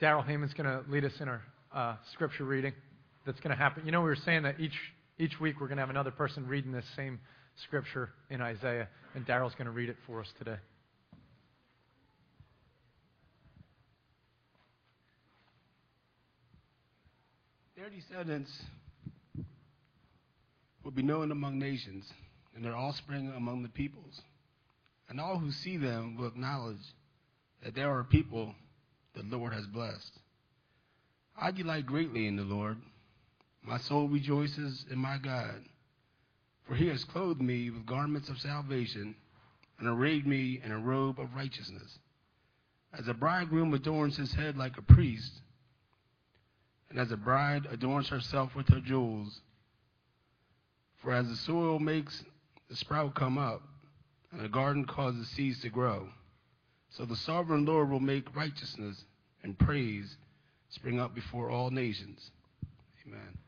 Daryl Heyman's going to lead us in our uh, scripture reading that's going to happen. You know, we were saying that each, each week we're going to have another person reading this same scripture in Isaiah, and Daryl's going to read it for us today. Their descendants will be known among nations, and their offspring among the peoples. And all who see them will acknowledge that there are people the Lord has blessed. I delight greatly in the Lord. My soul rejoices in my God, for he has clothed me with garments of salvation and arrayed me in a robe of righteousness. As a bridegroom adorns his head like a priest, and as a bride adorns herself with her jewels, for as the soil makes the sprout come up, and the garden causes seeds to grow, so the sovereign Lord will make righteousness and praise spring up before all nations. Amen.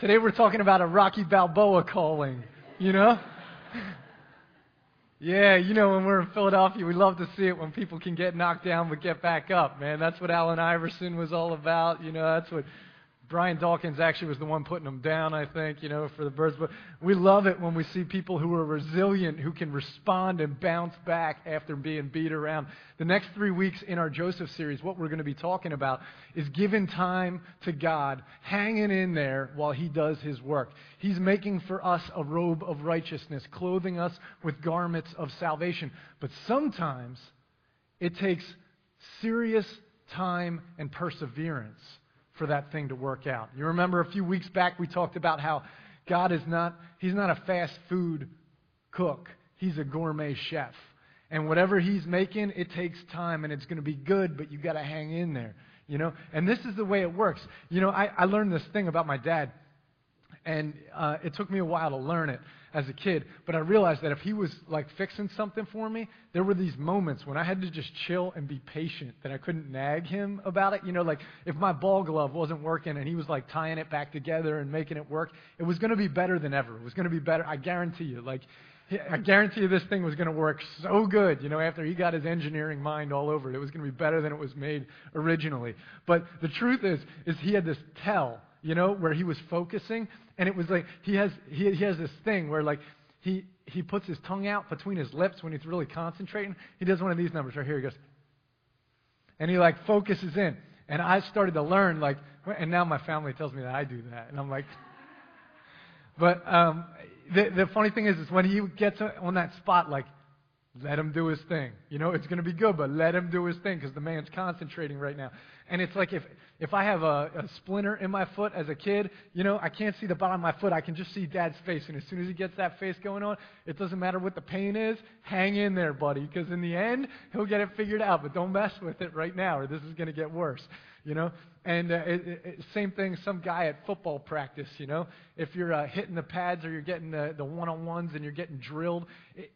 Today we're talking about a Rocky Balboa calling, you know? Yeah, you know, when we're in Philadelphia, we love to see it when people can get knocked down but get back up, man. That's what Allen Iverson was all about. You know, that's what Brian Dawkins actually was the one putting them down, I think, you know, for the birds. But we love it when we see people who are resilient, who can respond and bounce back after being beat around. The next three weeks in our Joseph series, what we're going to be talking about is giving time to God, hanging in there while He does His work. He's making for us a robe of righteousness, clothing us with garments of salvation. But sometimes it takes serious time and perseverance for that thing to work out. You remember a few weeks back we talked about how God is not, He's not a fast food cook, He's a gourmet chef. And whatever He's making, it takes time and it's going to be good, but you've got to hang in there. You know? And this is the way it works. You know, I, I learned this thing about my dad, and uh, it took me a while to learn it as a kid, but I realized that if he was like fixing something for me, there were these moments when I had to just chill and be patient that I couldn't nag him about it. You know, like if my ball glove wasn't working and he was like tying it back together and making it work, it was going to be better than ever. It was going to be better. I guarantee you. Like, I guarantee you this thing was going to work so good, you know, after he got his engineering mind all over it. It was going to be better than it was made originally. But the truth is, is he had this tell you know, where he was focusing, and it was like he has he, he has this thing where like he he puts his tongue out between his lips when he's really concentrating. He does one of these numbers right here. He goes, and he like focuses in. And I started to learn like, and now my family tells me that I do that, and I'm like. But um, the the funny thing is, is when he gets on that spot, like let him do his thing. You know, it's going to be good, but let him do his thing because the man's concentrating right now. And it's like if, if I have a, a splinter in my foot as a kid, you know, I can't see the bottom of my foot. I can just see dad's face. And as soon as he gets that face going on, it doesn't matter what the pain is. Hang in there, buddy, because in the end, he'll get it figured out. But don't mess with it right now or this is going to get worse. You know, and uh, it, it, same thing, some guy at football practice, you know, if you're uh, hitting the pads or you're getting the, the one-on-ones and you're getting drilled,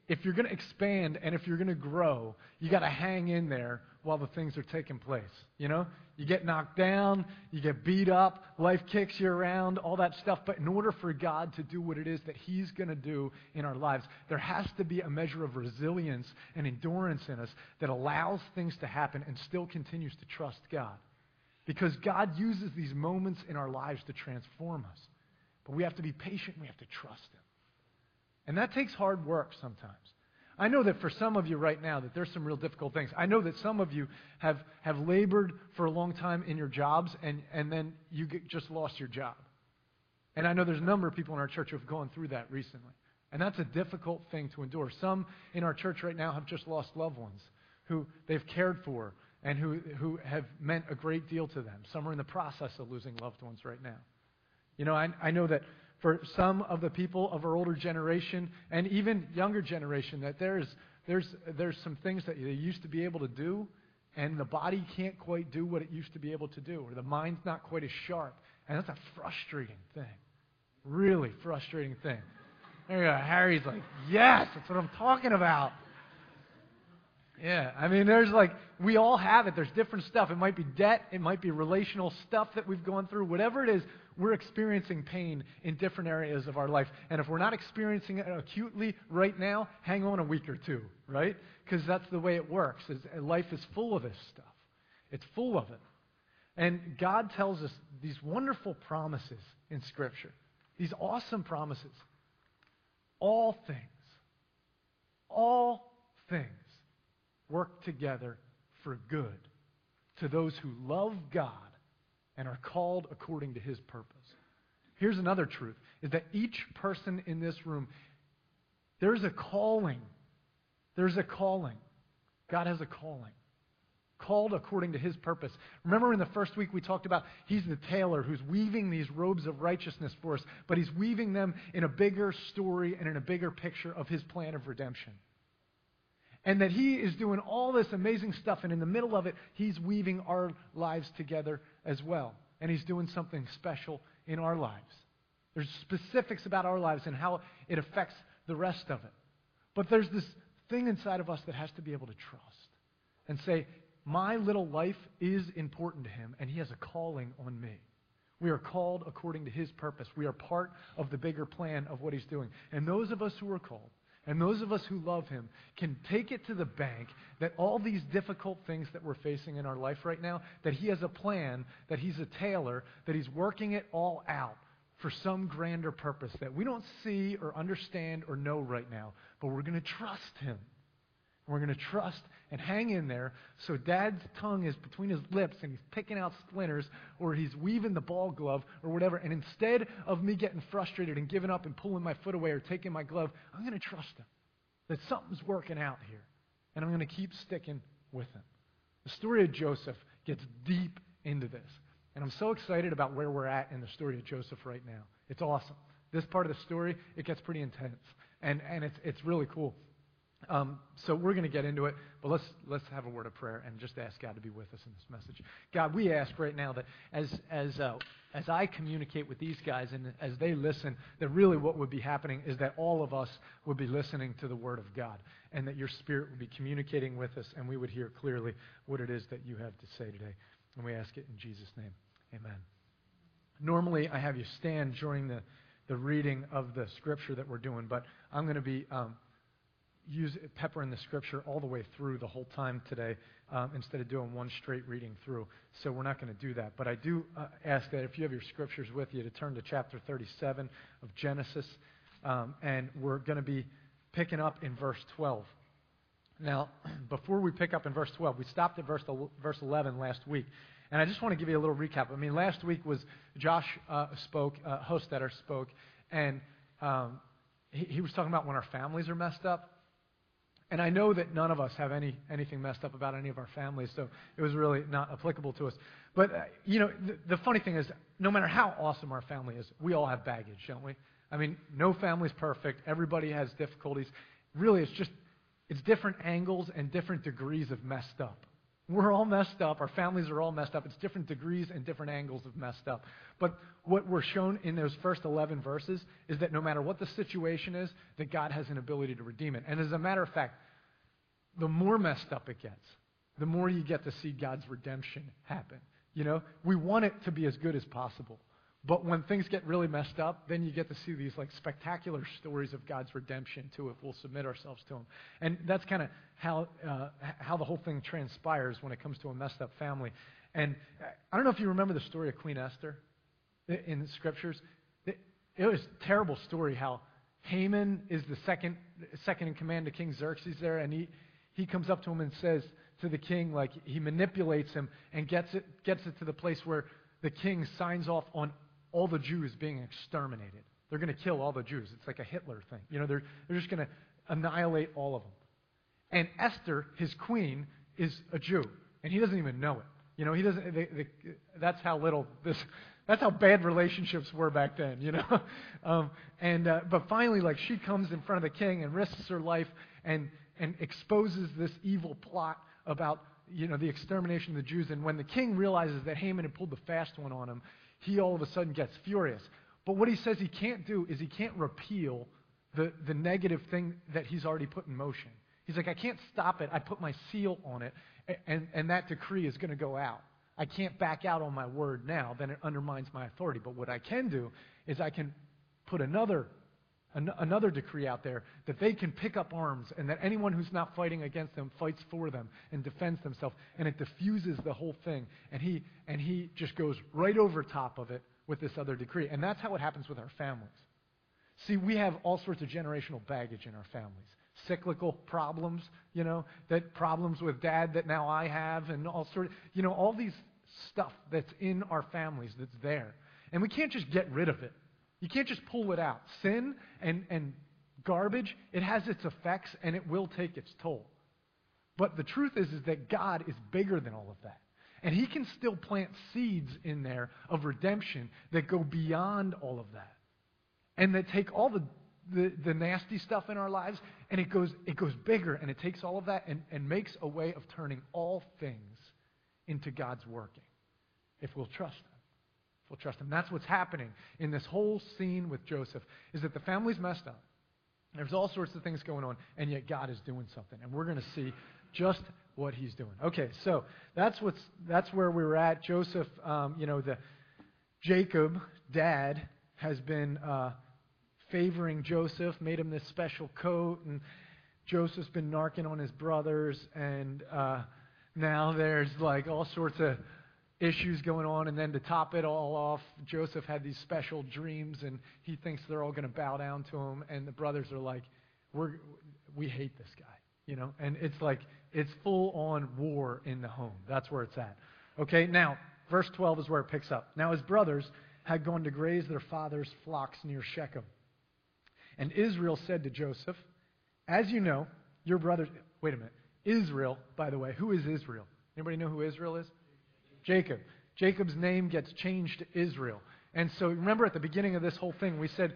if you're going to expand and if you're going to grow, you got to hang in there while the things are taking place, you know? You get knocked down, you get beat up, life kicks you around, all that stuff. But in order for God to do what it is that He's going to do in our lives, there has to be a measure of resilience and endurance in us that allows things to happen and still continues to trust God. Because God uses these moments in our lives to transform us. But we have to be patient we have to trust Him. And that takes hard work sometimes. I know that for some of you right now that there's some real difficult things. I know that some of you have, have labored for a long time in your jobs and, and then you get, just lost your job. And I know there's a number of people in our church who have gone through that recently. And that's a difficult thing to endure. Some in our church right now have just lost loved ones who they've cared for and who, who have meant a great deal to them. Some are in the process of losing loved ones right now. You know, I, I know that for some of the people of our older generation and even younger generation that there's, there's, there's some things that they used to be able to do, and the body can't quite do what it used to be able to do, or the mind's not quite as sharp. And that's a frustrating thing. Really frustrating thing. There you go. Harry's like, yes, that's what I'm talking about. Yeah, I mean, there's like, we all have it. There's different stuff. It might be debt, it might be relational stuff that we've gone through. Whatever it is, we're experiencing pain in different areas of our life. And if we're not experiencing it acutely right now, hang on a week or two, right? Because that's the way it works. Is life is full of this stuff, it's full of it. And God tells us these wonderful promises in Scripture, these awesome promises. All things, all things work together for good to those who love God and are called according to his purpose. Here's another truth is that each person in this room there's a calling. There's a calling. God has a calling. Called according to his purpose. Remember in the first week we talked about he's the tailor who's weaving these robes of righteousness for us, but he's weaving them in a bigger story and in a bigger picture of his plan of redemption. And that he is doing all this amazing stuff, and in the middle of it, he's weaving our lives together as well. And he's doing something special in our lives. There's specifics about our lives and how it affects the rest of it. But there's this thing inside of us that has to be able to trust and say, My little life is important to him, and he has a calling on me. We are called according to his purpose. We are part of the bigger plan of what he's doing. And those of us who are called, and those of us who love him can take it to the bank that all these difficult things that we're facing in our life right now, that he has a plan, that he's a tailor, that he's working it all out for some grander purpose that we don't see or understand or know right now, but we're going to trust him. We're going to trust and hang in there so dad's tongue is between his lips and he's picking out splinters or he's weaving the ball glove or whatever. And instead of me getting frustrated and giving up and pulling my foot away or taking my glove, I'm going to trust him that something's working out here. And I'm going to keep sticking with him. The story of Joseph gets deep into this. And I'm so excited about where we're at in the story of Joseph right now. It's awesome. This part of the story, it gets pretty intense. And, and it's, it's really cool. Um, so we're going to get into it, but let's let's have a word of prayer and just ask God to be with us in this message. God, we ask right now that as as uh, as I communicate with these guys and as they listen, that really what would be happening is that all of us would be listening to the Word of God, and that Your Spirit would be communicating with us, and we would hear clearly what it is that You have to say today. And we ask it in Jesus' name, Amen. Normally, I have you stand during the the reading of the scripture that we're doing, but I'm going to be um, use pepper in the scripture all the way through the whole time today um, instead of doing one straight reading through. So we're not going to do that. But I do uh, ask that if you have your scriptures with you to turn to chapter 37 of Genesis. Um, and we're going to be picking up in verse 12. Now, before we pick up in verse 12, we stopped at verse, verse 11 last week. And I just want to give you a little recap. I mean, last week was Josh uh, spoke, uh, Hostetter spoke, and um, he, he was talking about when our families are messed up. And I know that none of us have any, anything messed up about any of our families, so it was really not applicable to us. But, uh, you know, the, the funny thing is, no matter how awesome our family is, we all have baggage, don't we? I mean, no family's perfect. Everybody has difficulties. Really, it's just, it's different angles and different degrees of messed up. We're all messed up. Our families are all messed up. It's different degrees and different angles of messed up. But what we're shown in those first 11 verses is that no matter what the situation is, that God has an ability to redeem it. And as a matter of fact, the more messed up it gets, the more you get to see God's redemption happen. You know, we want it to be as good as possible. But when things get really messed up, then you get to see these like spectacular stories of God's redemption too, if we'll submit ourselves to Him. And that's kind of how uh, how the whole thing transpires when it comes to a messed up family. And I don't know if you remember the story of Queen Esther in the scriptures. It was a terrible story how Haman is the second second in command to King Xerxes there, and he he comes up to him and says to the king, like he manipulates him and gets it gets it to the place where the king signs off on all the Jews being exterminated. They're going to kill all the Jews. It's like a Hitler thing. You know, they're, they're just going to annihilate all of them. And Esther, his queen, is a Jew, and he doesn't even know it. You know, he doesn't. They, they, that's how little this That's how bad relationships were back then, you know. um, and uh, but finally, like she comes in front of the king and risks her life and and exposes this evil plot about you know the extermination of the Jews. And when the king realizes that Haman had pulled the fast one on him, he all of a sudden gets furious. But what he says he can't do is he can't repeal the, the negative thing that he's already put in motion. He's like, I can't stop it. I put my seal on it, and, and that decree is going to go out. I can't back out on my word now, then it undermines my authority. But what I can do is I can put another, an, another decree out there that they can pick up arms and that anyone who's not fighting against them fights for them and defends themselves. And it diffuses the whole thing. And he, and he just goes right over top of it with this other decree. And that's how it happens with our families. See, we have all sorts of generational baggage in our families. Cyclical problems, you know, that problems with dad that now I have, and all sort of, you know, all these stuff that's in our families that's there. And we can't just get rid of it. You can't just pull it out. Sin and, and garbage, it has its effects and it will take its toll. But the truth is, is that God is bigger than all of that. And He can still plant seeds in there of redemption that go beyond all of that and that take all the, the, the, nasty stuff in our lives and it goes, it goes bigger and it takes all of that and, and makes a way of turning all things into God's working if we'll trust Him. If we'll trust Him. That's what's happening in this whole scene with Joseph is that the family's messed up. There's all sorts of things going on, and yet God is doing something. And we're going to see just what he's doing. Okay, so that's what's that's where we were at. Joseph, um, you know, the Jacob, dad, has been uh, favoring Joseph, made him this special coat, and Joseph's been narking on his brothers, and uh, now there's like all sorts of issues going on. And then to top it all off, Joseph had these special dreams, and he thinks they're all going to bow down to him, and the brothers are like, "We're we hate this guy," you know, and it's like it's full on war in the home. That's where it's at. Okay, now verse 12 is where it picks up. Now his brothers had gone to graze their father's flocks near Shechem. And Israel said to Joseph, As you know, your brothers. Wait a minute. Israel, by the way, who is Israel? Anybody know who Israel is? Jacob. Jacob's name gets changed to Israel. And so remember at the beginning of this whole thing, we said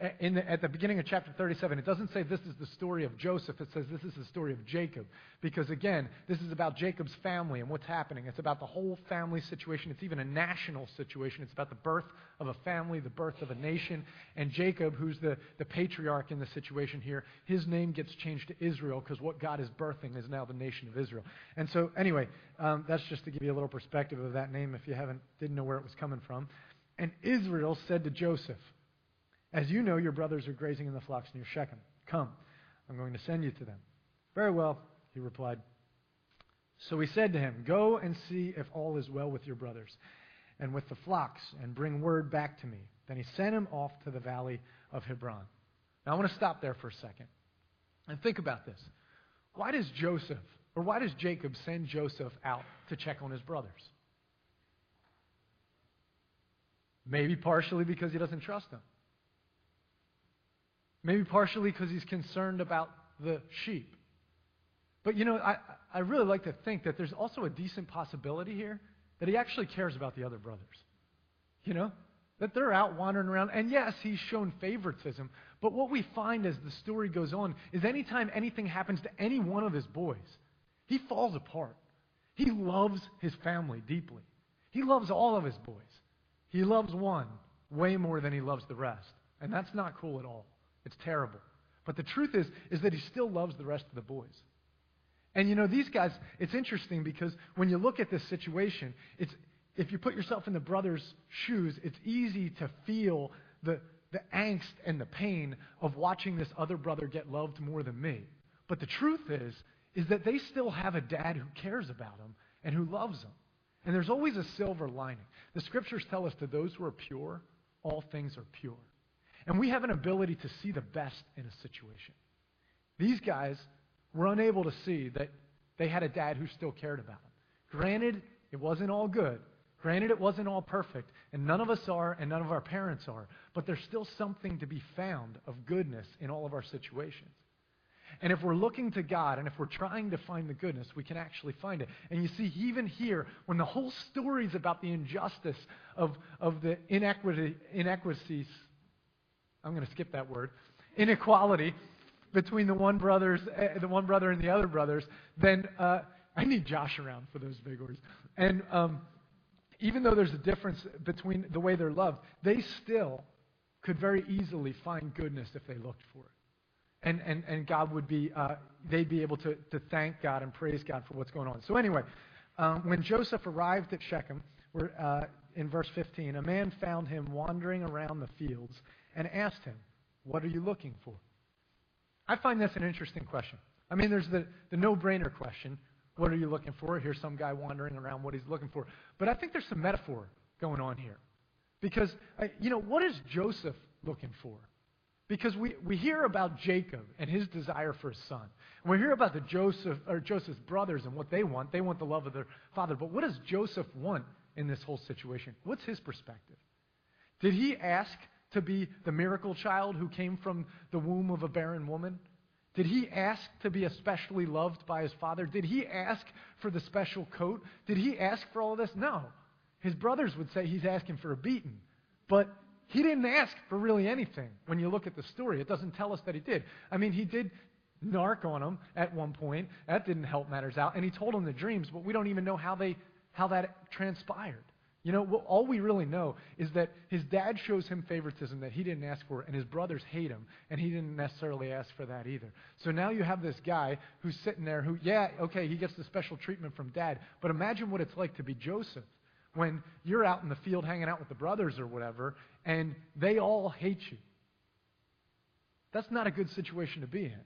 at the beginning of chapter 37, it doesn't say this is the story of Joseph. It says this is the story of Jacob. Because again, this is about Jacob's family and what's happening. It's about the whole family situation. It's even a national situation. It's about the birth of a family, the birth of a nation. And Jacob, who's the, the patriarch in the situation here, his name gets changed to Israel because what God is birthing is now the nation of Israel. And so, anyway, um, that's just to give you a little perspective of that name if you haven't didn't know where it was coming from. And Israel said to Joseph, as you know, your brothers are grazing in the flocks near Shechem. Come, I'm going to send you to them. Very well, he replied. So he said to him, Go and see if all is well with your brothers and with the flocks, and bring word back to me. Then he sent him off to the valley of Hebron. Now I want to stop there for a second and think about this. Why does Joseph, or why does Jacob send Joseph out to check on his brothers? Maybe partially because he doesn't trust them. Maybe partially because he's concerned about the sheep. But you know, I, I really like to think that there's also a decent possibility here that he actually cares about the other brothers. You know? That they're out wandering around. And yes, he's shown favoritism. But what we find as the story goes on is anytime anything happens to any one of his boys, he falls apart. He loves his family deeply. He loves all of his boys. He loves one way more than he loves the rest. And that's not cool at all. It's terrible. But the truth is, is that he still loves the rest of the boys. And you know, these guys, it's interesting because when you look at this situation, it's, if you put yourself in the brother's shoes, it's easy to feel the, the angst and the pain of watching this other brother get loved more than me. But the truth is, is that they still have a dad who cares about them and who loves them. And there's always a silver lining. The scriptures tell us that those who are pure, all things are pure. And we have an ability to see the best in a situation. These guys were unable to see that they had a dad who still cared about them. Granted, it wasn't all good. Granted, it wasn't all perfect. And none of us are, and none of our parents are. But there's still something to be found of goodness in all of our situations. And if we're looking to God and if we're trying to find the goodness, we can actually find it. And you see, even here, when the whole story is about the injustice of, of the inequity, inequities, I'm going to skip that word, inequality between the one brothers, uh, the one brother and the other brothers, then uh, I need Josh around for those big words. And um, even though there's a difference between the way they're loved, they still could very easily find goodness if they looked for it. And, and, and God would be, uh, they'd be able to, to thank God and praise God for what's going on. So, anyway, um, when Joseph arrived at Shechem, we're, uh, in verse 15, a man found him wandering around the fields and asked him, What are you looking for? I find this an interesting question. I mean, there's the, the no brainer question What are you looking for? Here's some guy wandering around what he's looking for. But I think there's some metaphor going on here. Because, uh, you know, what is Joseph looking for? Because we, we hear about Jacob and his desire for his son. And we hear about the Joseph or Joseph's brothers and what they want. They want the love of their father. But what does Joseph want in this whole situation? What's his perspective? Did he ask to be the miracle child who came from the womb of a barren woman? Did he ask to be especially loved by his father? Did he ask for the special coat? Did he ask for all this? No. His brothers would say he's asking for a beating. But he didn't ask for really anything. When you look at the story, it doesn't tell us that he did. I mean, he did narc on him at one point. That didn't help matters out. And he told him the dreams, but we don't even know how, they, how that transpired. You know, well, all we really know is that his dad shows him favoritism that he didn't ask for, and his brothers hate him, and he didn't necessarily ask for that either. So now you have this guy who's sitting there who, yeah, okay, he gets the special treatment from dad, but imagine what it's like to be Joseph when you're out in the field hanging out with the brothers or whatever, and they all hate you. That's not a good situation to be in.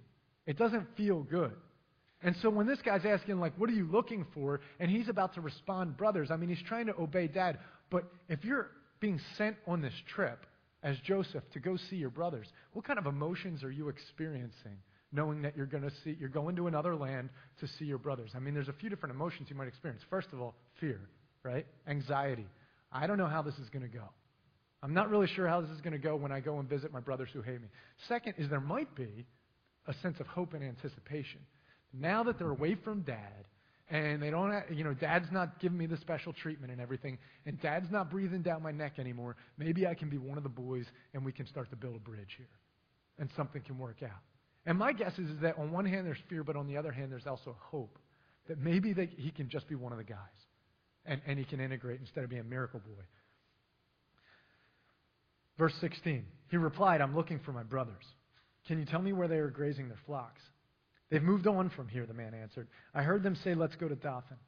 It doesn't feel good. And so when this guy's asking, like, what are you looking for? And he's about to respond, brothers, I mean, he's trying to obey dad. But if you're being sent on this trip as Joseph to go see your brothers, what kind of emotions are you experiencing knowing that you're going to see, you're going to another land to see your brothers? I mean, there's a few different emotions you might experience. First of all, fear, right? Anxiety. I don't know how this is going to go. I'm not really sure how this is going to go when I go and visit my brothers who hate me. Second is there might be a sense of hope and anticipation. Now that they're away from dad, and they don't, you know, dad's not giving me the special treatment and everything, and dad's not breathing down my neck anymore, maybe I can be one of the boys and we can start to build a bridge here. And something can work out. And my guess is, is that on one hand there's fear, but on the other hand there's also hope that maybe they, he can just be one of the guys and, and he can integrate instead of being a miracle boy. Verse 16, he replied, I'm looking for my brothers. Can you tell me where they are grazing their flocks? They've moved on from here, the man answered. I heard them say, Let's go to Dothan.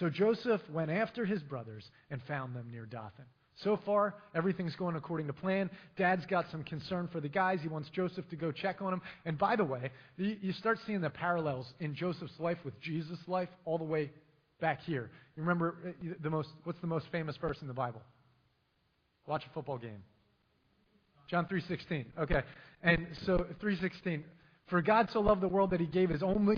So Joseph went after his brothers and found them near Dothan. So far, everything's going according to plan. Dad's got some concern for the guys. He wants Joseph to go check on them. And by the way, you start seeing the parallels in Joseph's life with Jesus' life all the way back here. You remember uh, the most, what's the most famous verse in the Bible? Watch a football game. John 3:16. Okay. And so 3:16 For God so loved the world that he gave his only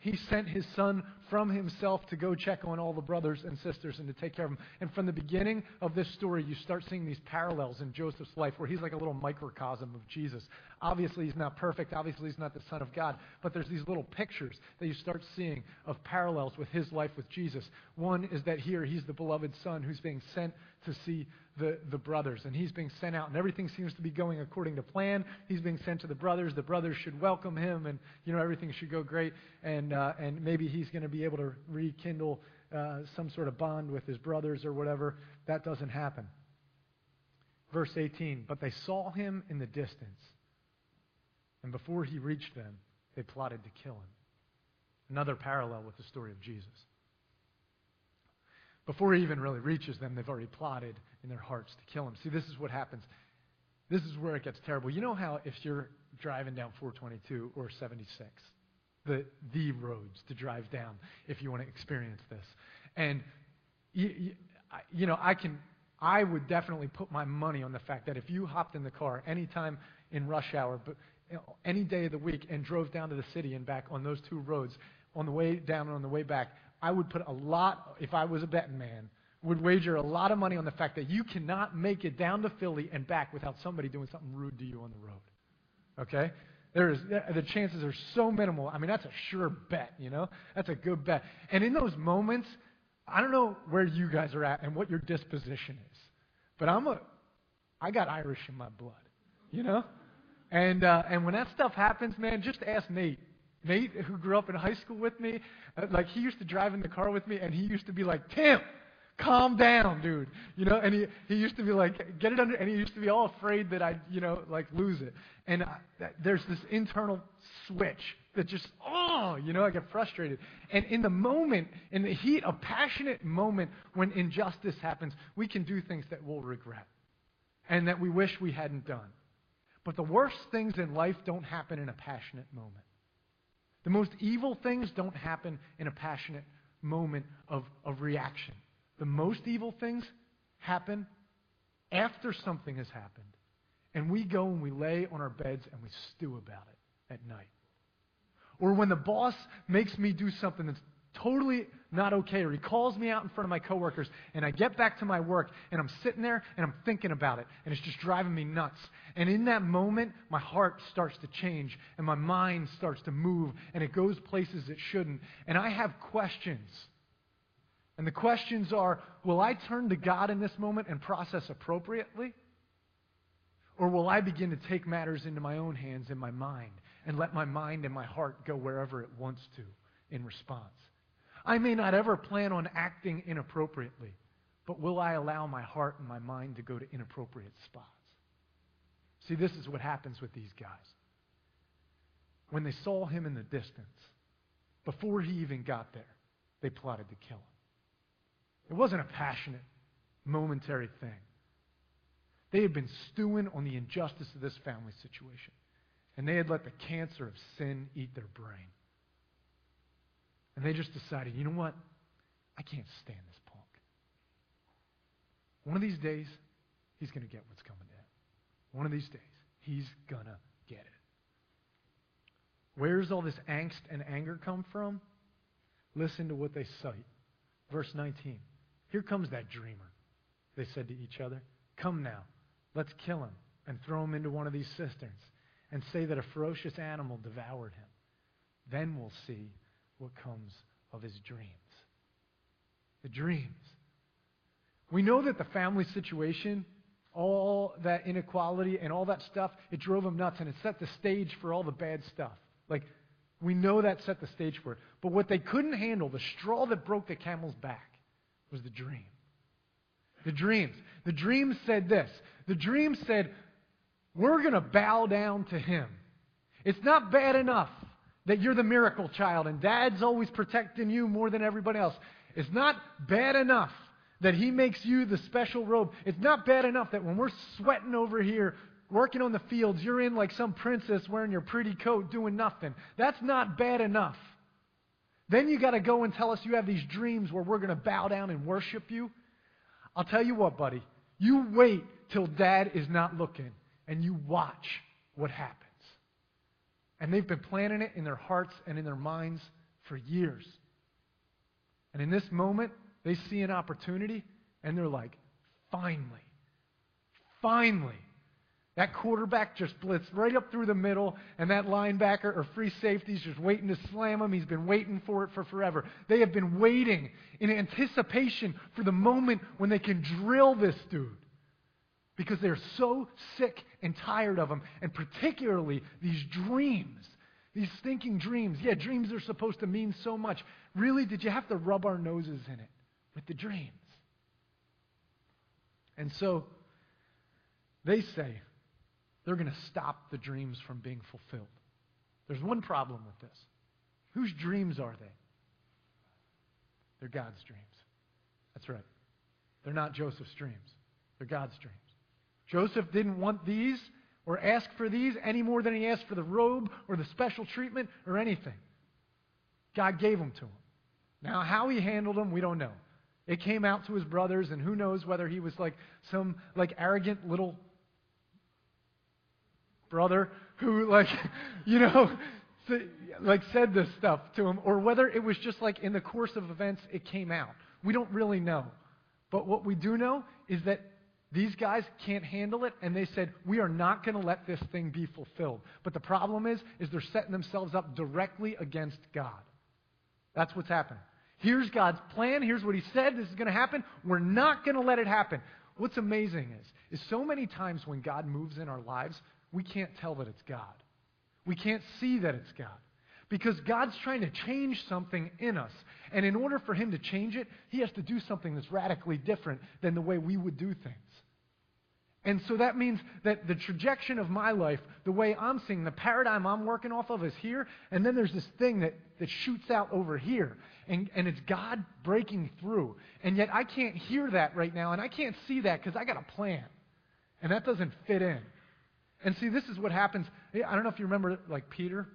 he sent his son from himself to go check on all the brothers and sisters and to take care of them. And from the beginning of this story, you start seeing these parallels in Joseph's life where he's like a little microcosm of Jesus. Obviously, he's not perfect. Obviously, he's not the Son of God. But there's these little pictures that you start seeing of parallels with his life with Jesus. One is that here, he's the beloved Son who's being sent to see the, the brothers. And he's being sent out, and everything seems to be going according to plan. He's being sent to the brothers. The brothers should welcome him, and, you know, everything should go great. And, uh, and maybe he's going to be able to rekindle uh, some sort of bond with his brothers or whatever. That doesn't happen. Verse 18 But they saw him in the distance, and before he reached them, they plotted to kill him. Another parallel with the story of Jesus. Before he even really reaches them, they've already plotted in their hearts to kill him. See, this is what happens. This is where it gets terrible. You know how if you're driving down 422 or 76, the, the roads to drive down if you want to experience this. And, you, you, know, I can, I would definitely put my money on the fact that if you hopped in the car anytime in rush hour, but you know, any day of the week, and drove down to the city and back on those two roads, on the way down and on the way back, I would put a lot, if I was a betting man, would wager a lot of money on the fact that you cannot make it down to Philly and back without somebody doing something rude to you on the road. Okay? There is the chances are so minimal. I mean, that's a sure bet, you know? That's a good bet. And in those moments, I don't know where you guys are at and what your disposition is. But I'm a I got Irish in my blood, you know? And uh, and when that stuff happens, man, just ask Nate. Nate, who grew up in high school with me, uh, like he used to drive in the car with me, and he used to be like, Tim, calm down, dude. You know, and he, he used to be like, get it under, and he used to be all afraid that I'd, you know, like lose it. And I, there's this internal switch that just, oh, you know, I get frustrated. And in the moment, in the heat, a passionate moment when injustice happens, we can do things that we'll regret and that we wish we hadn't done. But the worst things in life don't happen in a passionate moment. The most evil things don't happen in a passionate moment of, of reaction. The most evil things happen after something has happened. And we go and we lay on our beds and we stew about it at night. Or when the boss makes me do something that's totally not okay, or he calls me out in front of my coworkers, and I get back to my work, and I'm sitting there and I'm thinking about it, and it's just driving me nuts. And in that moment, my heart starts to change, and my mind starts to move, and it goes places it shouldn't. And I have questions. And the questions are Will I turn to God in this moment and process appropriately? Or will I begin to take matters into my own hands in my mind and let my mind and my heart go wherever it wants to in response? I may not ever plan on acting inappropriately, but will I allow my heart and my mind to go to inappropriate spots? See, this is what happens with these guys. When they saw him in the distance, before he even got there, they plotted to kill him. It wasn't a passionate, momentary thing. They had been stewing on the injustice of this family situation, and they had let the cancer of sin eat their brain. And they just decided, you know what? I can't stand this punk. One of these days, he's going to get what's coming to him. One of these days, he's going to get it. Where does all this angst and anger come from? Listen to what they cite. Verse 19. Here comes that dreamer, they said to each other. Come now, let's kill him and throw him into one of these cisterns and say that a ferocious animal devoured him. Then we'll see what comes of his dreams. The dreams. We know that the family situation, all that inequality and all that stuff, it drove him nuts and it set the stage for all the bad stuff. Like, we know that set the stage for it. But what they couldn't handle, the straw that broke the camel's back, was the dream. The dreams. The dream said this. The dream said, We're going to bow down to him. It's not bad enough that you're the miracle child and dad's always protecting you more than everybody else. It's not bad enough that he makes you the special robe. It's not bad enough that when we're sweating over here working on the fields, you're in like some princess wearing your pretty coat doing nothing. That's not bad enough. Then you got to go and tell us you have these dreams where we're going to bow down and worship you. I'll tell you what, buddy. You wait till dad is not looking and you watch what happens. And they've been planning it in their hearts and in their minds for years. And in this moment, they see an opportunity and they're like, finally, finally. That quarterback just blitzed right up through the middle, and that linebacker or free safety is just waiting to slam him. He's been waiting for it for forever. They have been waiting in anticipation for the moment when they can drill this dude because they're so sick and tired of him, and particularly these dreams, these stinking dreams. Yeah, dreams are supposed to mean so much. Really, did you have to rub our noses in it with the dreams? And so they say they're going to stop the dreams from being fulfilled. There's one problem with this. Whose dreams are they? They're God's dreams. That's right. They're not Joseph's dreams. They're God's dreams. Joseph didn't want these or ask for these any more than he asked for the robe or the special treatment or anything. God gave them to him. Now, how he handled them, we don't know. It came out to his brothers, and who knows whether he was like some like arrogant little brother who like, you know, like said this stuff to him, or whether it was just like in the course of events it came out. We don't really know. But what we do know is that These guys can't handle it, and they said, We are not going to let this thing be fulfilled. But the problem is, is they're setting themselves up directly against God. That's what's happening. Here's God's plan. Here's what He said. This is going to happen. We're not going to let it happen. What's amazing is, is so many times when God moves in our lives, we can't tell that it's God. We can't see that it's God. Because God's trying to change something in us. And in order for Him to change it, He has to do something that's radically different than the way we would do things. And so that means that the trajectory of my life, the way I'm seeing, the paradigm I'm working off of is here, and then there's this thing that, that shoots out over here. And, and it's God breaking through. And yet I can't hear that right now, and I can't see that because I got a plan. And that doesn't fit in. And see, this is what happens. I don't know if you remember, like Peter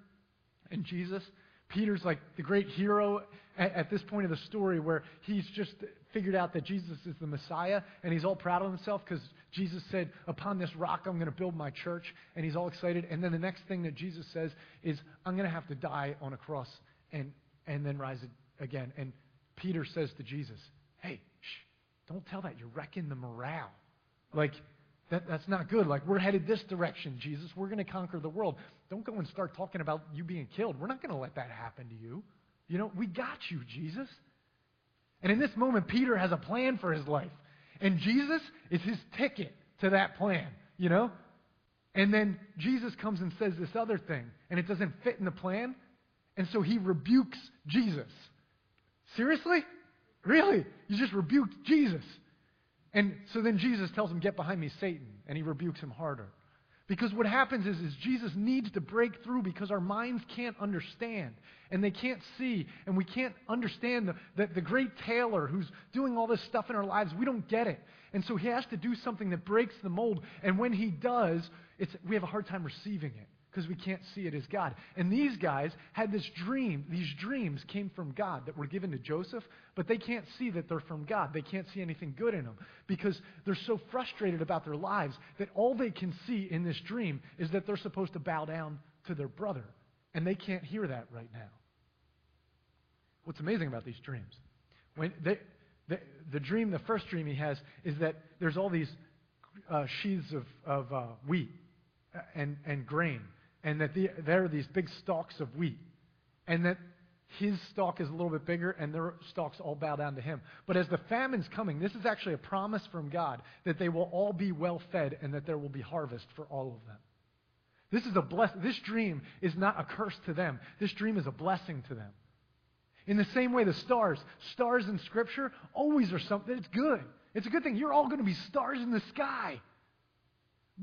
and Jesus. Peter's like the great hero at, at, this point of the story where he's just figured out that Jesus is the Messiah and he's all proud of himself because Jesus said, Upon this rock I'm going to build my church. And he's all excited. And then the next thing that Jesus says is, I'm going to have to die on a cross and, and then rise again. And Peter says to Jesus, Hey, shh, don't tell that. You're wrecking the morale. Like, that, that's not good. Like, we're headed this direction, Jesus. We're going to conquer the world. Don't go and start talking about you being killed. We're not going to let that happen to you. You know, we got you, Jesus. And in this moment, Peter has a plan for his life. And Jesus is his ticket to that plan, you know? And then Jesus comes and says this other thing, and it doesn't fit in the plan. And so he rebukes Jesus. Seriously? Really? You just rebuked Jesus. And so then Jesus tells him, Get behind me, Satan. And he rebukes him harder. Because what happens is, is Jesus needs to break through because our minds can't understand and they can't see and we can't understand the, the, the, great tailor who's doing all this stuff in our lives. We don't get it. And so he has to do something that breaks the mold. And when he does, it's, we have a hard time receiving it because we can't see it as God. And these guys had this dream. These dreams came from God that were given to Joseph, but they can't see that they're from God. They can't see anything good in them because they're so frustrated about their lives that all they can see in this dream is that they're supposed to bow down to their brother. And they can't hear that right now. What's amazing about these dreams? When they, the, the dream, the first dream he has, is that there's all these uh, sheaths of, of uh, wheat uh, and, and grain and that the, there are these big stalks of wheat, and that his stalk is a little bit bigger, and their stalks all bow down to him. But as the famine's coming, this is actually a promise from God that they will all be well fed and that there will be harvest for all of them. This is a bless. This dream is not a curse to them. This dream is a blessing to them. In the same way, the stars, stars in Scripture always are something. It's good. It's a good thing. You're all going to be stars in the sky.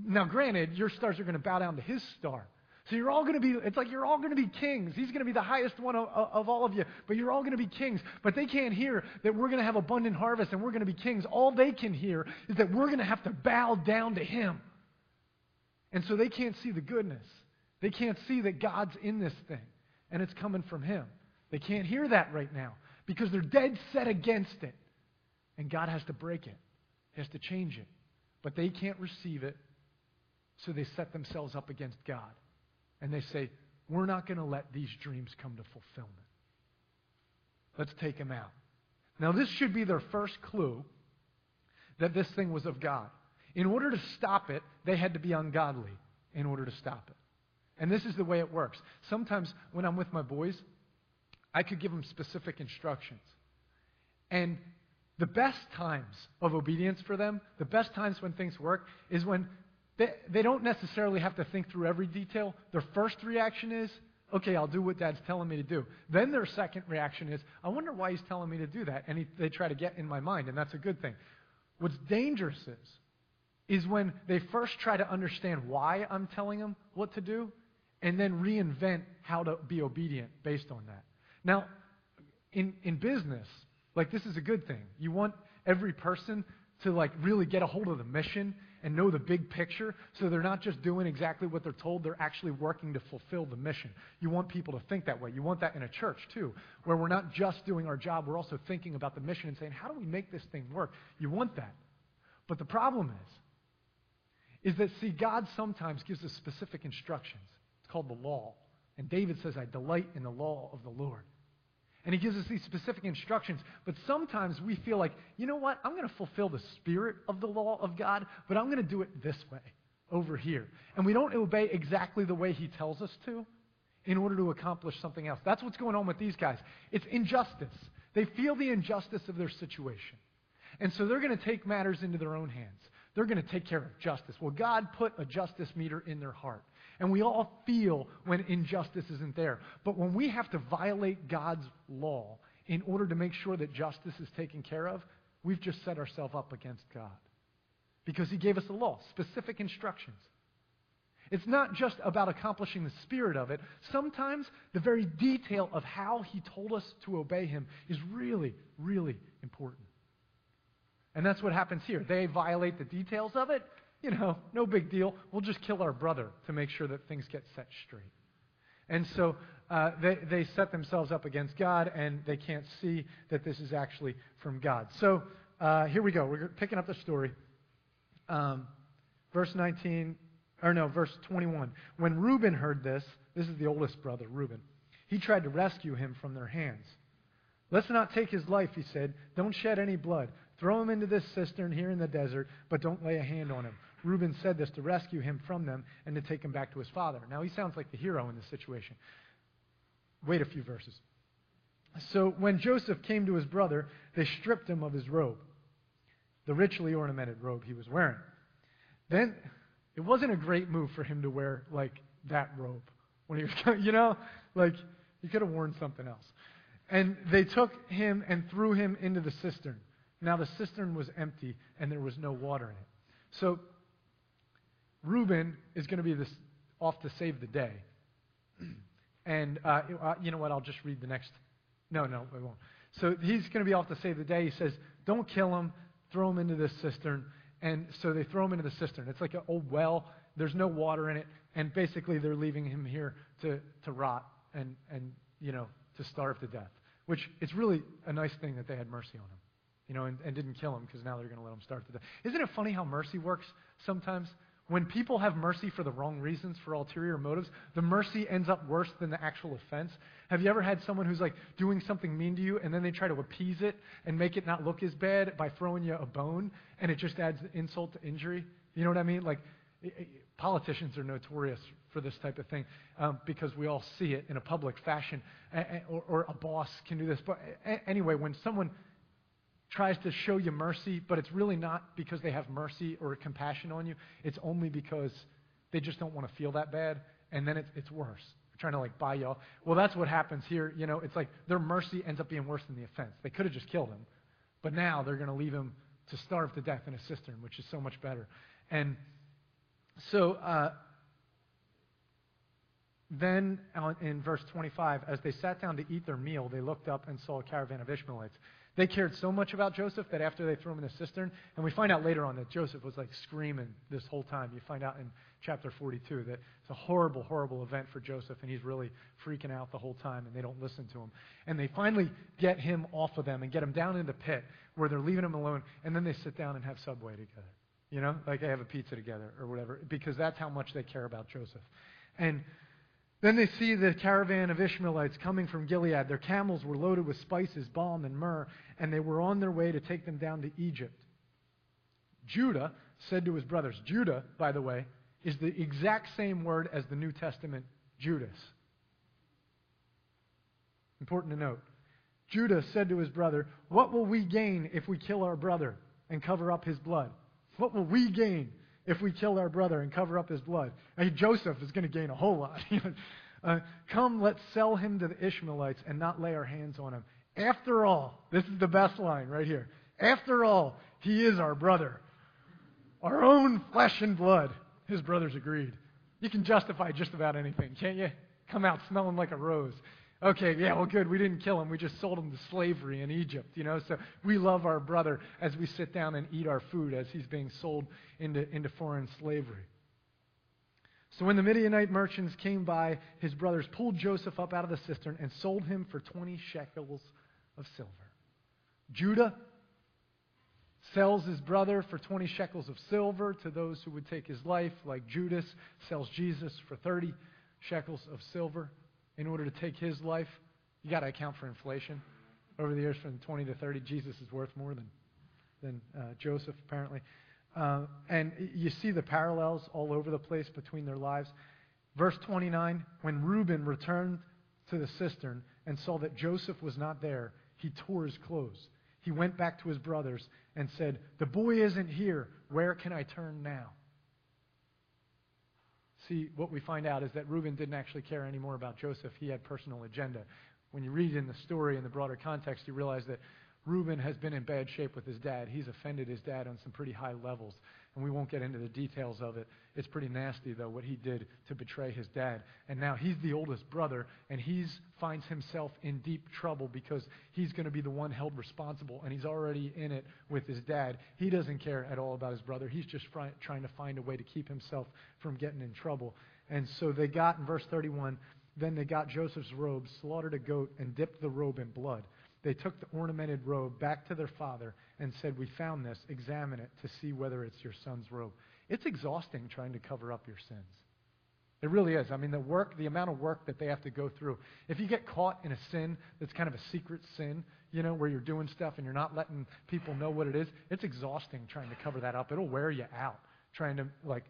Now, granted, your stars are going to bow down to His star. So you're all going to be, it's like you're all going to be kings. He's going to be the highest one of, of all of you, but you're all going to be kings. But they can't hear that we're going to have abundant harvest and we're going to be kings. All they can hear is that we're going to have to bow down to Him. And so they can't see the goodness. They can't see that God's in this thing and it's coming from Him. They can't hear that right now because they're dead set against it. And God has to break it, He has to change it. But they can't receive it, so they set themselves up against God and they say, We're not going to let these dreams come to fulfillment. Let's take them out. Now, this should be their first clue that this thing was of God. In order to stop it, they had to be ungodly in order to stop it. And this is the way it works. Sometimes when I'm with my boys, I could give them specific instructions. And the best times of obedience for them, the best times when things work, is when they, they don't necessarily have to think through every detail. Their first reaction is, okay, I'll do what dad's telling me to do. Then their second reaction is, I wonder why he's telling me to do that. And he, they try to get in my mind, and that's a good thing. What's dangerous is, is when they first try to understand why I'm telling them what to do, and then reinvent how to be obedient based on that. Now, in, in business, like this is a good thing. You want every person to like really get a hold of the mission and know the big picture so they're not just doing exactly what they're told, they're actually working to fulfill the mission. You want people to think that way. You want that in a church, too, where we're not just doing our job, we're also thinking about the mission and saying, how do we make this thing work? You want that. But the problem is, is that, see, God sometimes gives us specific instructions. It's called the law. And David says, I delight in the law of the Lord. And he gives us these specific instructions. But sometimes we feel like, you know what? I'm going to fulfill the spirit of the law of God, but I'm going to do it this way, over here. And we don't obey exactly the way he tells us to in order to accomplish something else. That's what's going on with these guys. It's injustice. They feel the injustice of their situation. And so they're going to take matters into their own hands. They're going to take care of justice. Well, God put a justice meter in their heart. And we all feel when injustice isn't there. But when we have to violate God's law in order to make sure that justice is taken care of, we've just set ourselves up against God. Because He gave us a law, specific instructions. It's not just about accomplishing the spirit of it. Sometimes the very detail of how He told us to obey Him is really, really important. And that's what happens here. They violate the details of it, you know, no big deal. We'll just kill our brother to make sure that things get set straight. And so uh, they, they set themselves up against God, and they can't see that this is actually from God. So uh, here we go. We're picking up the story. Um, verse 19, or no, verse 21. When Reuben heard this, this is the oldest brother, Reuben, he tried to rescue him from their hands. Let's not take his life, he said. Don't shed any blood. Throw him into this cistern here in the desert, but don't lay a hand on him. Reuben said this to rescue him from them and to take him back to his father. Now, he sounds like the hero in this situation. Wait a few verses. So, when Joseph came to his brother, they stripped him of his robe, the richly ornamented robe he was wearing. Then, it wasn't a great move for him to wear, like, that robe. When he was, you know, like, he could have worn something else. And they took him and threw him into the cistern. Now, the cistern was empty, and there was no water in it. So, Reuben is going to be this, off to save the day. And uh, uh, you know what? I'll just read the next. No, no, I won't. So he's going to be off to save the day. He says, Don't kill him. Throw him into this cistern. And so they throw him into the cistern. It's like an old well. There's no water in it. And basically, they're leaving him here to, to rot and, and, you know, to starve to death. Which it's really a nice thing that they had mercy on him, you know, and, and didn't kill him because now they're going to let him starve to death. Isn't it funny how mercy works sometimes? When people have mercy for the wrong reasons, for ulterior motives, the mercy ends up worse than the actual offense. Have you ever had someone who's like doing something mean to you and then they try to appease it and make it not look as bad by throwing you a bone and it just adds insult to injury? You know what I mean? Like, politicians are notorious for this type of thing um, because we all see it in a public fashion, or, or a boss can do this. But anyway, when someone tries to show you mercy, but it's really not because they have mercy or compassion on you. It's only because they just don't want to feel that bad, and then it's, it's worse. They're trying to like buy you all. Well, that's what happens here. You know, it's like their mercy ends up being worse than the offense. They could have just killed him, but now they're going to leave him to starve to death in a cistern, which is so much better. And so uh, then uh, in verse 25, as they sat down to eat their meal, they looked up and saw a caravan of Ishmaelites. They cared so much about Joseph that after they threw him in the cistern, and we find out later on that Joseph was like screaming this whole time. You find out in chapter 42 that it's a horrible, horrible event for Joseph, and he's really freaking out the whole time, and they don't listen to him. And they finally get him off of them and get him down in the pit where they're leaving him alone, and then they sit down and have Subway together. You know, like they have a pizza together or whatever, because that's how much they care about Joseph. And then they see the caravan of Ishmaelites coming from Gilead. Their camels were loaded with spices, balm, and myrrh, and they were on their way to take them down to Egypt. Judah said to his brothers, Judah, by the way, is the exact same word as the New Testament Judas. Important to note. Judah said to his brother, What will we gain if we kill our brother and cover up his blood? What will we gain if we kill our brother and cover up his blood. Joseph is going to gain a whole lot. uh, Come, let's sell him to the Ishmaelites and not lay our hands on him. After all, this is the best line right here. After all, he is our brother, our own flesh and blood. His brothers agreed. You can justify just about anything, can't you? Come out smelling like a rose. Okay, yeah, well, good. We didn't kill him. We just sold him to slavery in Egypt, you know. So we love our brother as we sit down and eat our food as he's being sold into, into foreign slavery. So when the Midianite merchants came by, his brothers pulled Joseph up out of the cistern and sold him for 20 shekels of silver. Judah sells his brother for 20 shekels of silver to those who would take his life, like Judas sells Jesus for 30 shekels of silver in order to take his life. You got to account for inflation. Over the years from 20 to 30, Jesus is worth more than, than uh, Joseph, apparently. Uh, and you see the parallels all over the place between their lives. Verse 29 When Reuben returned to the cistern and saw that Joseph was not there, he tore his clothes. He went back to his brothers and said, The boy isn't here. Where can I turn now? See, what we find out is that Reuben didn't actually care anymore about Joseph. He had personal agenda. When you read in the story in the broader context, you realize that Reuben has been in bad shape with his dad. He's offended his dad on some pretty high levels and we won't get into the details of it. It's pretty nasty, though, what he did to betray his dad. And now he's the oldest brother, and he finds himself in deep trouble because he's going to be the one held responsible, and he's already in it with his dad. He doesn't care at all about his brother. He's just fry, trying to find a way to keep himself from getting in trouble. And so they got, in verse 31, then they got Joseph's robe, slaughtered a goat, and dipped the robe in blood. They took the ornamented robe back to their father and said, We found this. Examine it to see whether it's your son's robe. It's exhausting trying to cover up your sins. It really is. I mean, the work, the amount of work that they have to go through. If you get caught in a sin that's kind of a secret sin, you know, where you're doing stuff and you're not letting people know what it is, it's exhausting trying to cover that up. It'll wear you out trying to, like,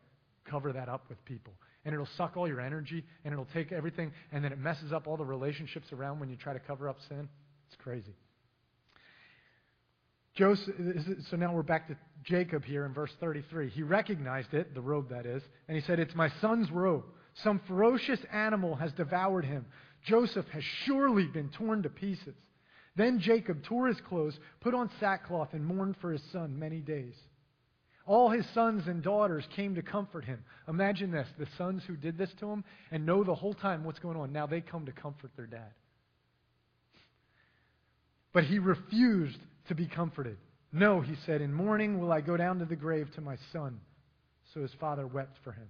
cover that up with people. And it'll suck all your energy and it'll take everything and then it messes up all the relationships around when you try to cover up sin. It's crazy. Joseph, so now we're back to Jacob here in verse 33. He recognized it, the robe that is, and he said, It's my son's robe. Some ferocious animal has devoured him. Joseph has surely been torn to pieces. Then Jacob tore his clothes, put on sackcloth, and mourned for his son many days. All his sons and daughters came to comfort him. Imagine this the sons who did this to him and know the whole time what's going on. Now they come to comfort their dad. But he refused to be comforted. No, he said, in mourning will I go down to the grave to my son. So his father wept for him.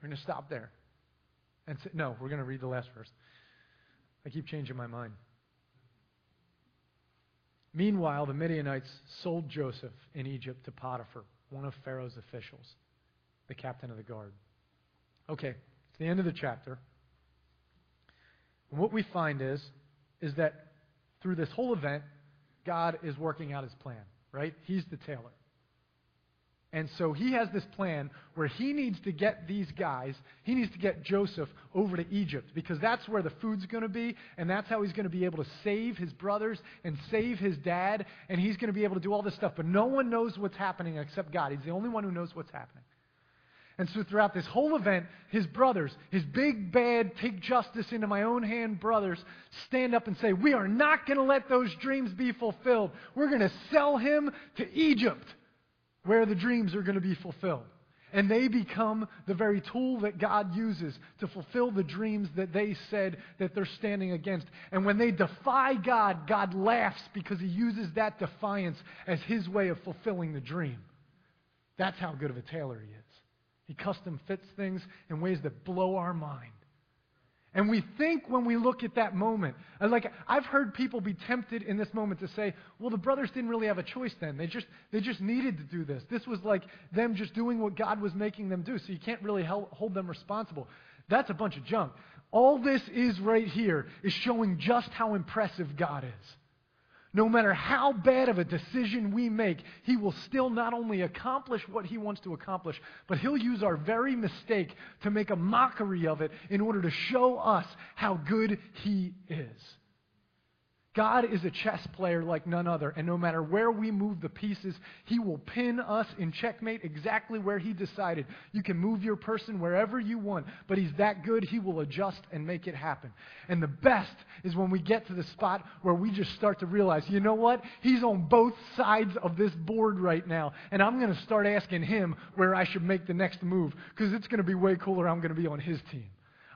We're going to stop there. And say, no, we're going to read the last verse. I keep changing my mind. Meanwhile, the Midianites sold Joseph in Egypt to Potiphar, one of Pharaoh's officials, the captain of the guard. Okay, it's the end of the chapter. And what we find is is that through this whole event, God is working out his plan, right? He's the tailor. And so he has this plan where he needs to get these guys, he needs to get Joseph over to Egypt because that's where the food's going to be, and that's how he's going to be able to save his brothers and save his dad, and he's going to be able to do all this stuff. But no one knows what's happening except God. He's the only one who knows what's happening. And so throughout this whole event, his brothers, his big, bad, take justice into my own hand brothers, stand up and say, We are not going to let those dreams be fulfilled. We're going to sell him to Egypt, where the dreams are going to be fulfilled. And they become the very tool that God uses to fulfill the dreams that they said that they're standing against. And when they defy God, God laughs because he uses that defiance as his way of fulfilling the dream. That's how good of a tailor he is. He custom fits things in ways that blow our mind. And we think when we look at that moment, uh, like I've heard people be tempted in this moment to say, well, the brothers didn't really have a choice then. They just, they just needed to do this. This was like them just doing what God was making them do, so you can't really hold them responsible. That's a bunch of junk. All this is right here is showing just how impressive God is. No matter how bad of a decision we make, He will still not only accomplish what He wants to accomplish, but He'll use our very mistake to make a mockery of it in order to show us how good He is. God is a chess player like none other, and no matter where we move the pieces, He will pin us in checkmate exactly where He decided. You can move your person wherever you want, but He's that good, He will adjust and make it happen. And the best is when we get to the spot where we just start to realize, you know what? He's on both sides of this board right now, and I'm going to start asking Him where I should make the next move, because it's going to be way cooler. I'm going to be on His team.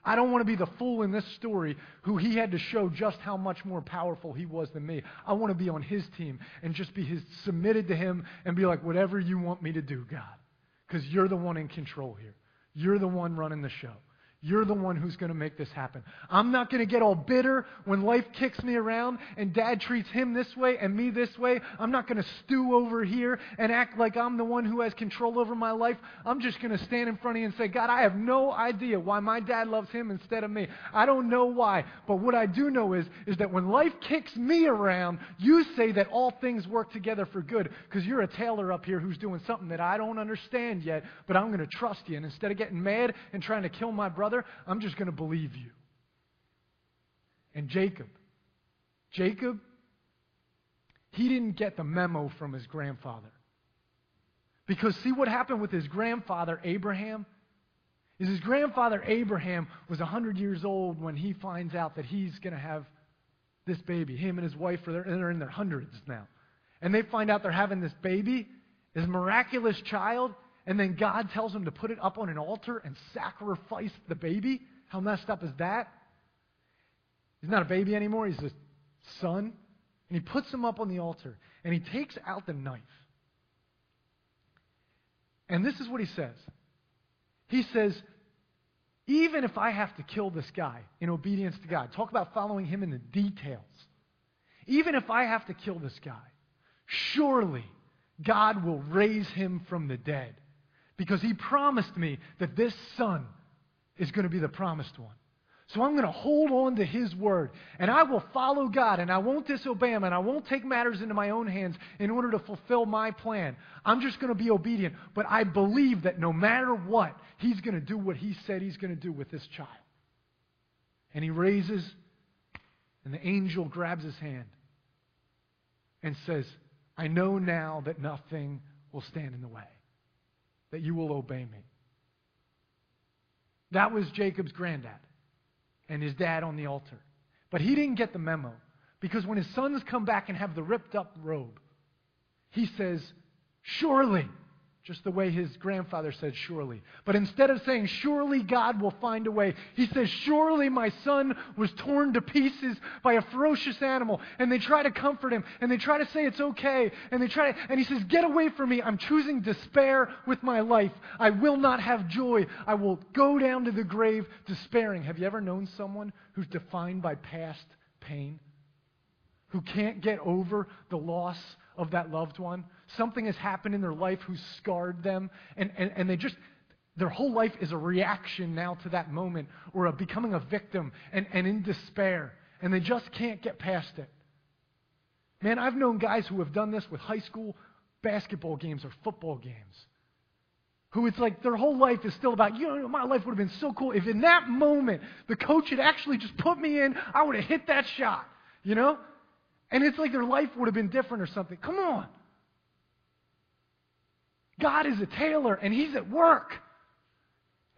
I don't want to be the fool in this story who he had to show just how much more powerful he was than me. I want to be on his team and just be his, submitted to him and be like, whatever you want me to do, God. Because you're the one in control here. You're the one running the show. You're the one who's going to make this happen. I'm not going to get all bitter when life kicks me around and dad treats him this way and me this way. I'm not going to stew over here and act like I'm the one who has control over my life. I'm just going to stand in front of you and say, God, I have no idea why my dad loves him instead of me. I don't know why. But what I do know is, is that when life kicks me around, you say that all things work together for good because you're a tailor up here who's doing something that I don't understand yet, but I'm going to trust you. And instead of getting mad and trying to kill my brother, I'm just going to believe you. And Jacob, Jacob, he didn't get the memo from his grandfather. Because see what happened with his grandfather Abraham? Is his grandfather Abraham was 100 years old when he finds out that he's going to have this baby. Him and his wife are they're in their hundreds now. And they find out they're having this baby, this miraculous child, and then God tells him to put it up on an altar and sacrifice the baby? How messed up is that? He's not a baby anymore, he's a son. And he puts him up on the altar, and he takes out the knife. And this is what he says He says, even if I have to kill this guy in obedience to God, talk about following him in the details. Even if I have to kill this guy, surely God will raise him from the dead because he promised me that this son is going to be the promised one. So I'm going to hold on to his word. And I will follow God. And I won't disobey him. And I won't take matters into my own hands in order to fulfill my plan. I'm just going to be obedient. But I believe that no matter what, he's going to do what he said he's going to do with this child. And he raises, and the angel grabs his hand and says, I know now that nothing will stand in the way that you will obey me. That was Jacob's granddad and his dad on the altar. But he didn't get the memo because when his sons come back and have the ripped up robe, he says, Surely just the way his grandfather said, surely. But instead of saying, surely God will find a way, he says, surely my son was torn to pieces by a ferocious animal. And they try to comfort him, and they try to say it's okay, and they try to, and he says, get away from me. I'm choosing despair with my life. I will not have joy. I will go down to the grave despairing. Have you ever known someone who's defined by past pain? Who can't get over the loss of that loved one? Something has happened in their life who's scarred them, and, and, and they just, their whole life is a reaction now to that moment or a becoming a victim and, and in despair, and they just can't get past it. Man, I've known guys who have done this with high school basketball games or football games. Who it's like their whole life is still about, you know, my life would have been so cool if in that moment the coach had actually just put me in, I would have hit that shot, you know? And it's like their life would have been different or something. Come on. God is a tailor and He's at work.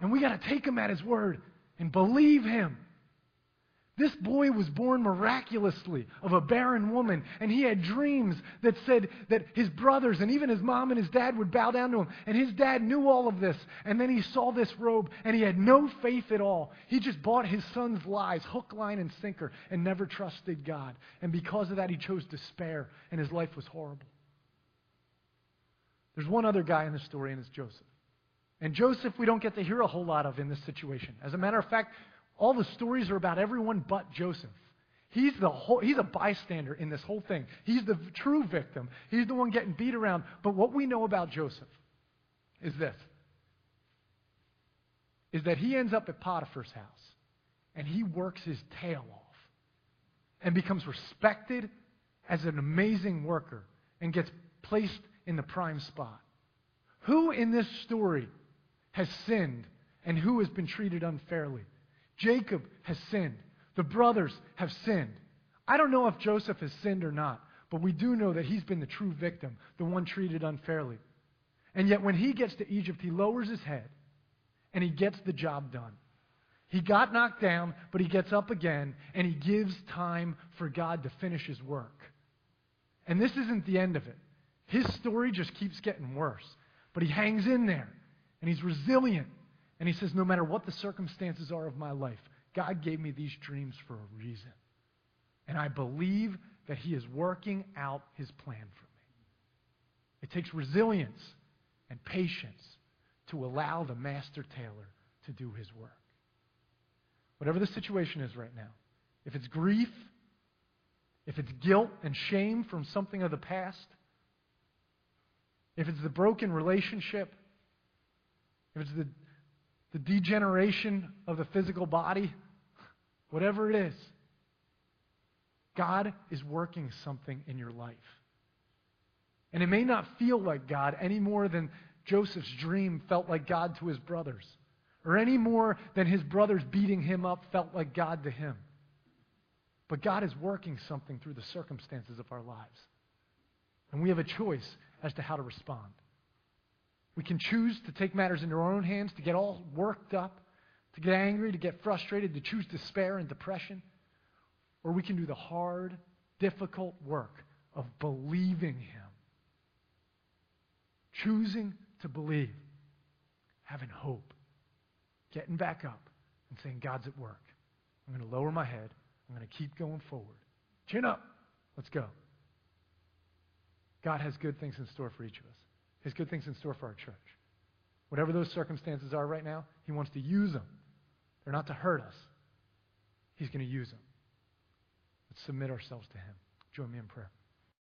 And we got to take Him at His word and believe Him. This boy was born miraculously of a barren woman, and he had dreams that said that his brothers and even his mom and his dad would bow down to him. And his dad knew all of this. And then he saw this robe, and he had no faith at all. He just bought his son's lies, hook, line, and sinker, and never trusted God. And because of that, he chose despair, and his life was horrible. There's one other guy in the story, and it's Joseph. And Joseph, we don't get to hear a whole lot of in this situation. As a matter of fact, all the stories are about everyone but Joseph. He's, the whole, he's a bystander in this whole thing. He's the true victim. He's the one getting beat around. But what we know about Joseph is this is that he ends up at Potiphar's house and he works his tail off and becomes respected as an amazing worker and gets placed in the prime spot. Who in this story has sinned and who has been treated unfairly? Jacob has sinned. The brothers have sinned. I don't know if Joseph has sinned or not, but we do know that he's been the true victim, the one treated unfairly. And yet, when he gets to Egypt, he lowers his head and he gets the job done. He got knocked down, but he gets up again and he gives time for God to finish his work. And this isn't the end of it. His story just keeps getting worse. But he hangs in there and he's resilient and he says, No matter what the circumstances are of my life, God gave me these dreams for a reason. And I believe that he is working out his plan for me. It takes resilience and patience to allow the master tailor to do his work. whatever the situation is right now, if it's grief, if it's guilt and shame from something of the past, if it's the broken relationship, if it's the, the degeneration of the physical body, whatever it is, God is working something in your life. And it may not feel like God any more than Joseph's dream felt like God to his brothers, or any more than his brothers beating him up felt like God to him. But God is working something through the circumstances of our lives. And we have a choice as to how to respond. We can choose to take matters into our own hands, to get all worked up, to get angry, to get frustrated, to choose despair and depression. Or we can do the hard, difficult work of believing Him. Choosing to believe, having hope, getting back up, and saying, God's at work. I'm going to lower my head. I'm going to keep going forward. Chin up. Let's go. God has good things in store for each of us. He has good things in store for our church. Whatever those circumstances are right now, He wants to use them. They're not to hurt us. He's going to use them. Let's submit ourselves to Him. Join me in prayer.